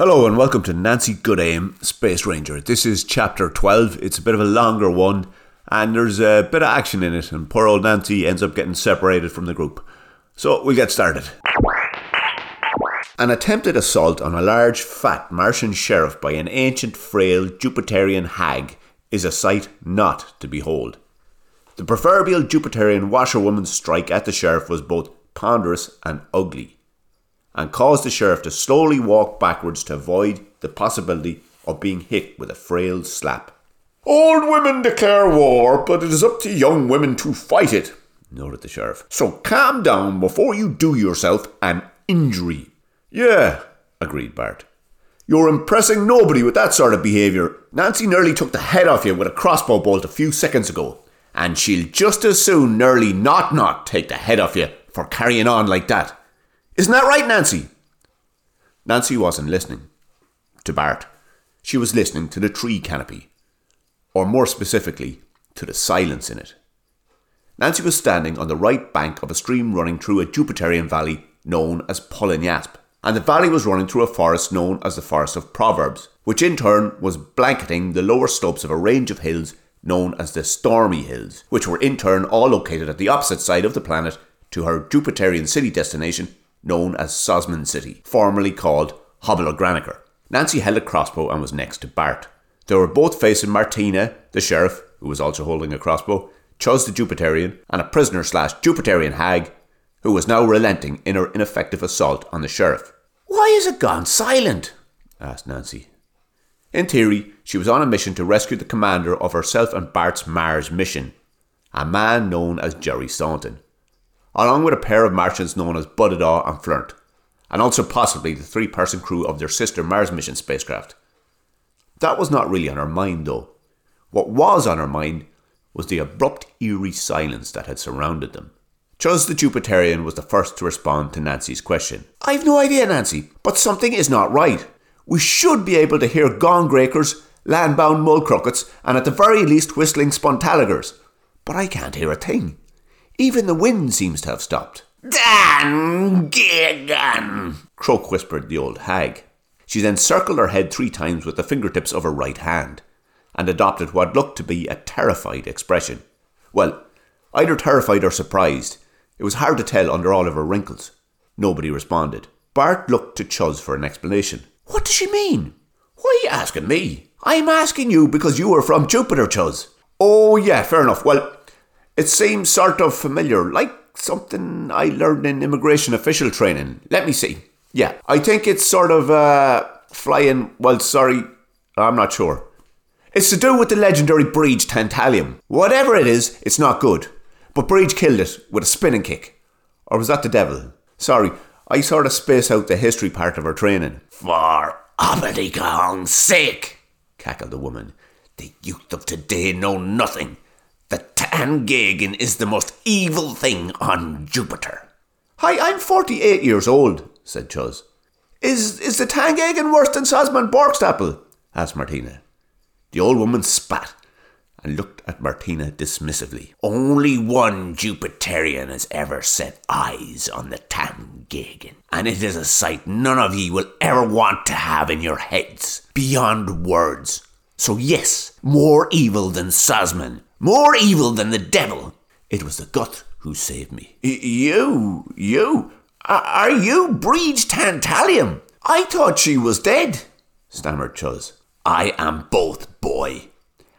Hello and welcome to Nancy Goodaim, Space Ranger. This is chapter 12. It's a bit of a longer one and there's a bit of action in it, and poor old Nancy ends up getting separated from the group. So we'll get started. An attempted assault on a large, fat Martian sheriff by an ancient, frail Jupiterian hag is a sight not to behold. The proverbial Jupiterian washerwoman's strike at the sheriff was both ponderous and ugly, and caused the sheriff to slowly walk backwards to avoid the possibility of being hit with a frail slap. Old women declare war, but it is up to young women to fight it, noted the sheriff. So calm down before you do yourself an injury. Yeah, agreed Bart. You're impressing nobody with that sort of behaviour. Nancy nearly took the head off you with a crossbow bolt a few seconds ago, and she'll just as soon nearly not not take the head off you for carrying on like that. Isn't that right, Nancy? Nancy wasn't listening to Bart. She was listening to the tree canopy or more specifically, to the silence in it. Nancy was standing on the right bank of a stream running through a Jupiterian valley known as Polynyasp, and the valley was running through a forest known as the Forest of Proverbs, which in turn was blanketing the lower slopes of a range of hills known as the Stormy Hills, which were in turn all located at the opposite side of the planet to her Jupiterian city destination known as Sozman City, formerly called Hobbleograniker. Nancy held a crossbow and was next to Bart. They were both facing Martina, the sheriff, who was also holding a crossbow, Chuz the Jupiterian, and a prisoner slash Jupiterian hag, who was now relenting in her ineffective assault on the sheriff. Why is it gone silent? asked Nancy. In theory, she was on a mission to rescue the commander of herself and Bart's Mars mission, a man known as Jerry Staunton, along with a pair of Martians known as Budadaw and Flirt, and also possibly the three person crew of their sister Mars mission spacecraft. That was not really on her mind, though. What was on her mind was the abrupt, eerie silence that had surrounded them. Chuz the Jupiterian was the first to respond to Nancy's question. I've no idea, Nancy, but something is not right. We should be able to hear gongrakers, landbound mulcrockets, and at the very least whistling spontaligers. But I can't hear a thing. Even the wind seems to have stopped. Dan Gigan, Croak whispered the old hag. She then circled her head three times with the fingertips of her right hand and adopted what looked to be a terrified expression. Well, either terrified or surprised. It was hard to tell under all of her wrinkles. Nobody responded. Bart looked to Chuz for an explanation. What does she mean? Why are you asking me? I'm asking you because you are from Jupiter, Chuz. Oh, yeah, fair enough. Well, it seems sort of familiar, like something I learned in immigration official training. Let me see. Yeah, I think it's sort of uh, flying. Well, sorry, I'm not sure. It's to do with the legendary Breege Tantalium. Whatever it is, it's not good. But Breege killed it with a spinning kick. Or was that the devil? Sorry, I sort of space out the history part of her training. For Abadikong's sake, cackled the woman. The youth of today know nothing. The Tangagan is the most evil thing on Jupiter. Hi, I'm 48 years old, said Chuz. Is, is the Tangagan worse than Sozman Borkstapple? asked Martina. The old woman spat and looked at Martina dismissively. Only one Jupiterian has ever set eyes on the Tangagan, and it is a sight none of ye will ever want to have in your heads, beyond words. So yes, more evil than Sozman, more evil than the devil. It was the gut who saved me. Y- you, you, are you Breege Tantalium? I thought she was dead, stammered Chuz. I am both, boy.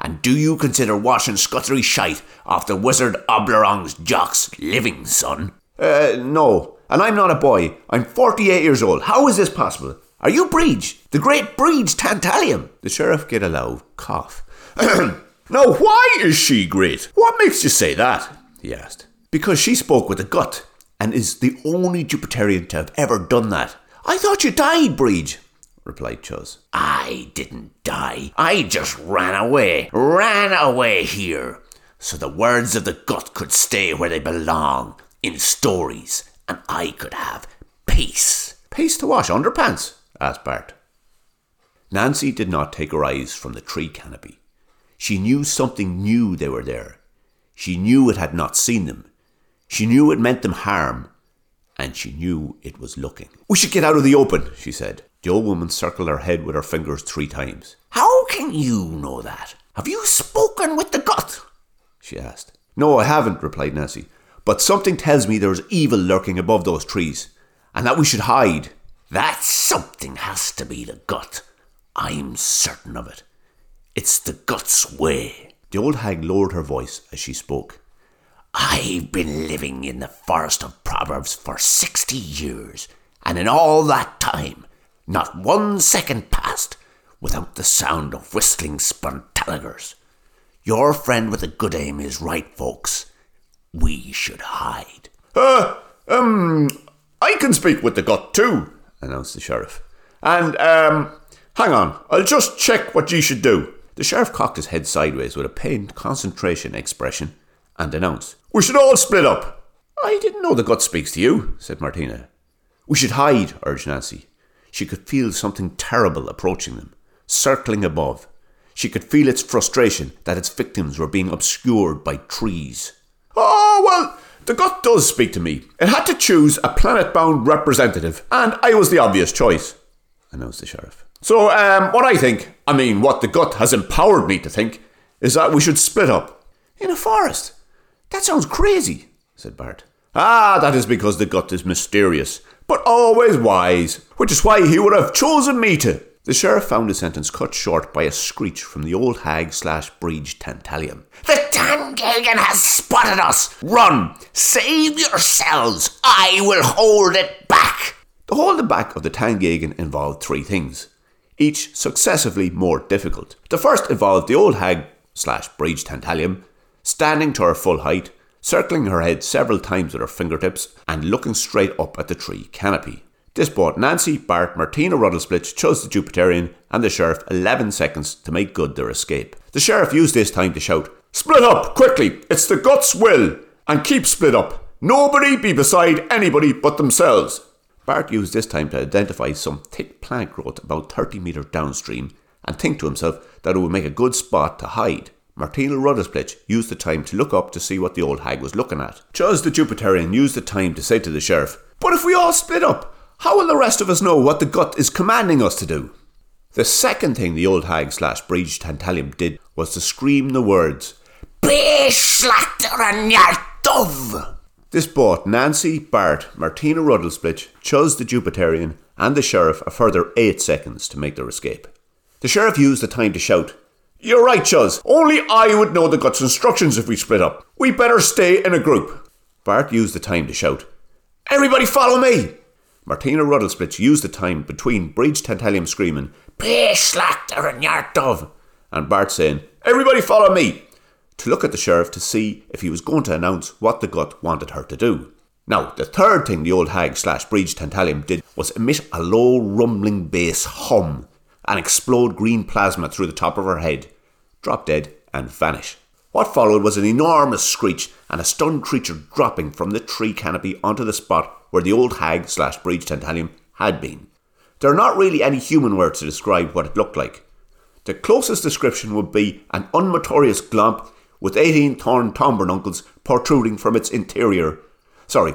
And do you consider washing scuttery shite off the wizard Oblerong's jocks living, son? Uh, no. And I'm not a boy. I'm 48 years old. How is this possible? Are you Breege? The great Breege Tantalium? The sheriff gave a loud cough. now, why is she great? What makes you say that? he asked. Because she spoke with a gut and is the only Jupiterian to have ever done that. I thought you died, Breege, replied Chuz. I didn't die. I just ran away. Ran away here. So the words of the gut could stay where they belong, in stories, and I could have peace. Peace to wash underpants? asked Bart. Nancy did not take her eyes from the tree canopy. She knew something knew they were there. She knew it had not seen them. She knew it meant them harm, and she knew it was looking. We should get out of the open, she said. The old woman circled her head with her fingers three times. How can you know that? Have you spoken with the gut? she asked. No, I haven't, replied Nancy. But something tells me there's evil lurking above those trees, and that we should hide. That something has to be the gut. I'm certain of it. It's the gut's way. The old hag lowered her voice as she spoke. I've been living in the forest of Proverbs for sixty years, and in all that time, not one second passed without the sound of whistling spontaligers. Your friend with a good aim is right, folks. We should hide. Uh, um, I can speak with the gut too, announced the sheriff. And, um, hang on, I'll just check what you should do. The sheriff cocked his head sideways with a pained concentration expression and announced, We should all split up. I didn't know the gut speaks to you, said Martina. We should hide, urged Nancy. She could feel something terrible approaching them, circling above. She could feel its frustration that its victims were being obscured by trees. Oh, well, the gut does speak to me. It had to choose a planet bound representative, and I was the obvious choice, announced the sheriff. So, um, what I think, I mean, what the gut has empowered me to think, is that we should split up. In a forest? That sounds crazy, said Bart. Ah, that is because the gut is mysterious, but always wise, which is why he would have chosen me to. The sheriff found his sentence cut short by a screech from the old hag slash breege Tantalium. The Tangagan has spotted us! Run! Save yourselves! I will hold it back! The holding back of the Tangagan involved three things, each successively more difficult. The first involved the old hag slash breege Tantalium standing to her full height, circling her head several times with her fingertips, and looking straight up at the tree canopy. This bought Nancy, Bart, Martina Ruddlesplitch, Chuz the Jupiterian, and the sheriff 11 seconds to make good their escape. The sheriff used this time to shout, Split up, quickly! It's the gut's will! And keep split up! Nobody be beside anybody but themselves! Bart used this time to identify some thick plant growth about 30 metres downstream and think to himself that it would make a good spot to hide. Martina Ruddlesplitch used the time to look up to see what the old hag was looking at. Chuz the Jupiterian used the time to say to the sheriff, But if we all split up, how will the rest of us know what the gut is commanding us to do? The second thing the old hag slash breege Tantalium did was to scream the words, Be slachter and your dove! This bought Nancy, Bart, Martina Ruddlesplitch, Chuz the Jupiterian, and the sheriff a further eight seconds to make their escape. The sheriff used the time to shout, You're right, Chuz. Only I would know the gut's instructions if we split up. We better stay in a group. Bart used the time to shout, Everybody follow me! Martina Ruddlesplitch used the time between Breege Tantalium screaming, slachter and your dove! and Bart saying, Everybody follow me! To look at the sheriff to see if he was going to announce what the gut wanted her to do. Now, the third thing the old hag slash breege Tantalium did was emit a low rumbling bass hum and explode green plasma through the top of her head, drop dead, and vanish. What followed was an enormous screech and a stunned creature dropping from the tree canopy onto the spot where the old hag slash breege Tantalium had been. There are not really any human words to describe what it looked like. The closest description would be an unnotorious glomp with 18 torn tombernuncles protruding from its interior. Sorry,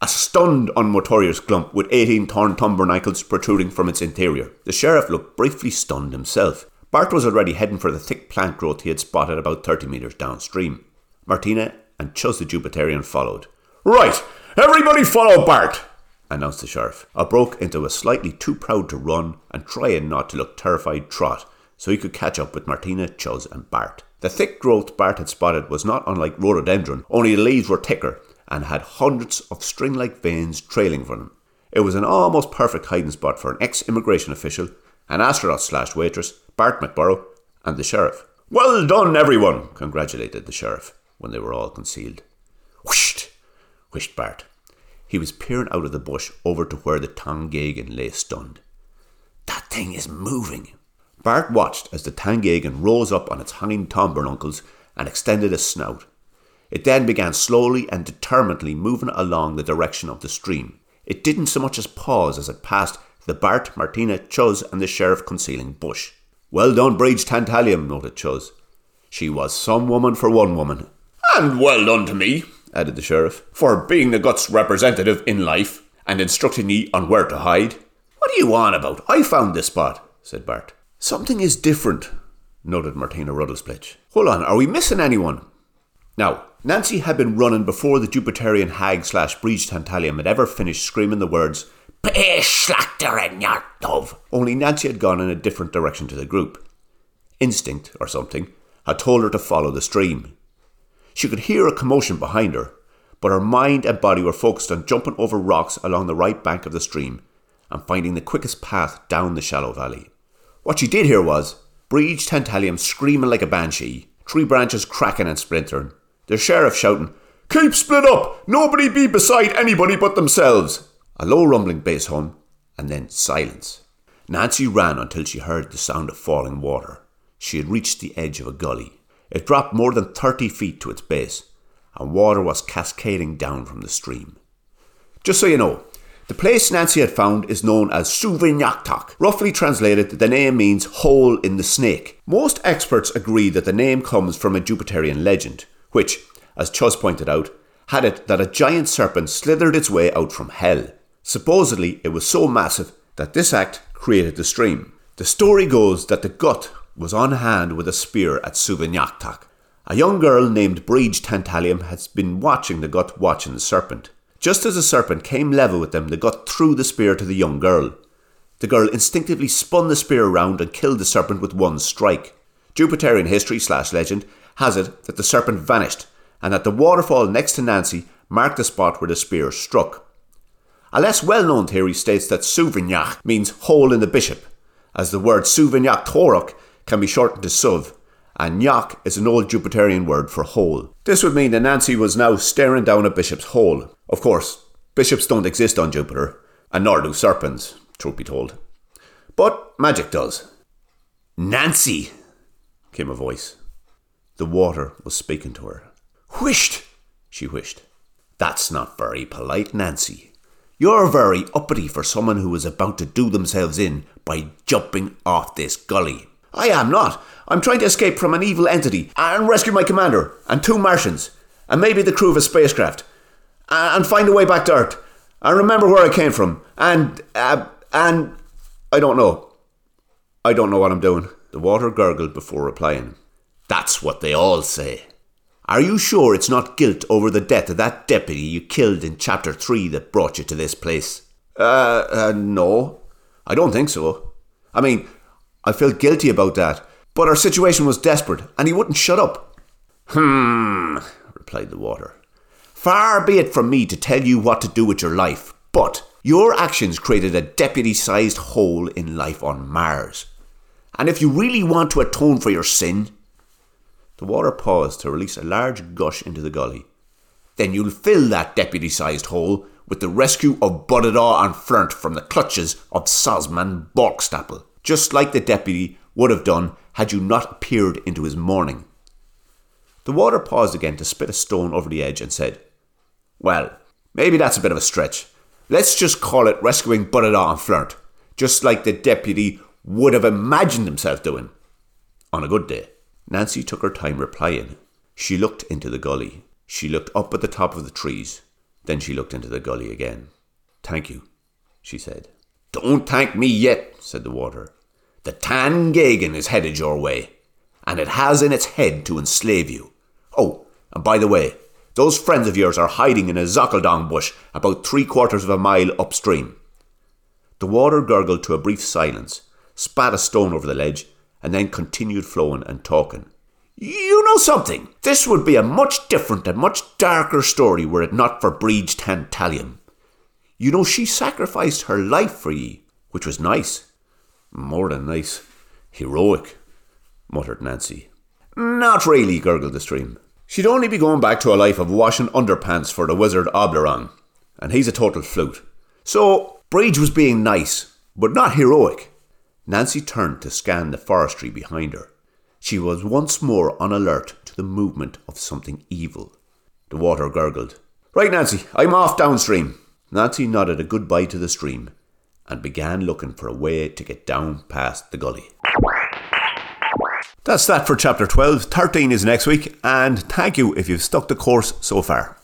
a stunned unnotorious glump with 18 torn tombernuncles protruding from its interior. The sheriff looked briefly stunned himself. Bart was already heading for the thick plant growth he had spotted about 30 metres downstream. Martina and Chuz the Jupiterian followed. Right, everybody follow Bart! announced the sheriff. I broke into a slightly too proud to run and trying not to look terrified trot so he could catch up with Martina, Chuz, and Bart. The thick growth Bart had spotted was not unlike rhododendron, only the leaves were thicker and had hundreds of string like veins trailing from them. It was an almost perfect hiding spot for an ex immigration official, an astronaut slash waitress, Bart McBurrow, and the sheriff. Well done, everyone! congratulated the sheriff when they were all concealed. Whisht! whished Bart. He was peering out of the bush over to where the Tangagan lay stunned. That thing is moving. Bart watched as the Tangagan rose up on its hind tombernuncles and extended a snout. It then began slowly and determinedly moving along the direction of the stream. It didn't so much as pause as it passed the Bart, Martina, Chuz, and the sheriff concealing bush. Well done, Breege Tantalium, noted Chuz. She was some woman for one woman. And well done to me, added the sheriff, for being the Gut's representative in life and instructing ye on where to hide. What are you on about? I found this spot, said Bart. Something is different, noted Martina Ruddlesplitch. Hold on, are we missing anyone? Now, Nancy had been running before the Jupiterian hag slash Breege Tantalium had ever finished screaming the words, Pay slachter and your dove. Only Nancy had gone in a different direction to the group. Instinct, or something, had told her to follow the stream. She could hear a commotion behind her, but her mind and body were focused on jumping over rocks along the right bank of the stream and finding the quickest path down the shallow valley. What she did hear was Breege Tantalium screaming like a banshee, tree branches cracking and splintering, the sheriff shouting, Keep split up! Nobody be beside anybody but themselves! A low rumbling bass hum, and then silence. Nancy ran until she heard the sound of falling water. She had reached the edge of a gully. It dropped more than 30 feet to its base, and water was cascading down from the stream. Just so you know, the place Nancy had found is known as Suvinyaktak. Roughly translated, the name means hole in the snake. Most experts agree that the name comes from a Jupiterian legend, which, as Chuz pointed out, had it that a giant serpent slithered its way out from hell. Supposedly, it was so massive that this act created the stream. The story goes that the gut was on hand with a spear at Suvinyaktak. A young girl named Breege Tantalium has been watching the gut watching the serpent. Just as the serpent came level with them, the gut threw the spear to the young girl. The girl instinctively spun the spear around and killed the serpent with one strike. Jupiterian history slash legend has it that the serpent vanished and that the waterfall next to Nancy marked the spot where the spear struck. A less well known theory states that Souvignac means hole in the bishop, as the word Souvignac Torok can be shortened to Suv, and Nyak is an old Jupiterian word for hole. This would mean that Nancy was now staring down a bishop's hole. Of course, bishops don't exist on Jupiter, and nor do serpents, truth be told. But magic does. Nancy, came a voice. The water was speaking to her. Whisht, she wished. That's not very polite, Nancy. You're very uppity for someone who is about to do themselves in by jumping off this gully. I am not. I'm trying to escape from an evil entity and rescue my commander and two Martians and maybe the crew of a spacecraft and find a way back to Earth and remember where I came from and uh, and I don't know. I don't know what I'm doing. The water gurgled before replying. That's what they all say. Are you sure it's not guilt over the death of that deputy you killed in chapter 3 that brought you to this place? Uh, uh, no. I don't think so. I mean, I felt guilty about that, but our situation was desperate and he wouldn't shut up. Hmm, replied the water. Far be it from me to tell you what to do with your life, but your actions created a deputy sized hole in life on Mars. And if you really want to atone for your sin, the water paused to release a large gush into the gully. Then you'll fill that deputy sized hole with the rescue of Budadaw and Flirt from the clutches of Sozman Borkstapple, just like the deputy would have done had you not appeared into his mourning. The water paused again to spit a stone over the edge and said, Well, maybe that's a bit of a stretch. Let's just call it rescuing Budadaw and Flirt, just like the deputy would have imagined himself doing on a good day. Nancy took her time replying. She looked into the gully. She looked up at the top of the trees. Then she looked into the gully again. Thank you, she said. Don't thank me yet, said the water. The Tangagan is headed your way, and it has in its head to enslave you. Oh, and by the way, those friends of yours are hiding in a zockaldong bush about three quarters of a mile upstream. The water gurgled to a brief silence, spat a stone over the ledge, and then continued flowing and talking. You know something? This would be a much different and much darker story were it not for Breege Tantalium. You know, she sacrificed her life for ye, which was nice. More than nice. Heroic, muttered Nancy. Not really, gurgled the stream. She'd only be going back to a life of washing underpants for the wizard Obleron, and he's a total flute. So, Breege was being nice, but not heroic. Nancy turned to scan the forestry behind her. She was once more on alert to the movement of something evil. The water gurgled. Right, Nancy, I'm off downstream. Nancy nodded a goodbye to the stream and began looking for a way to get down past the gully. That's that for chapter 12. 13 is next week, and thank you if you've stuck the course so far.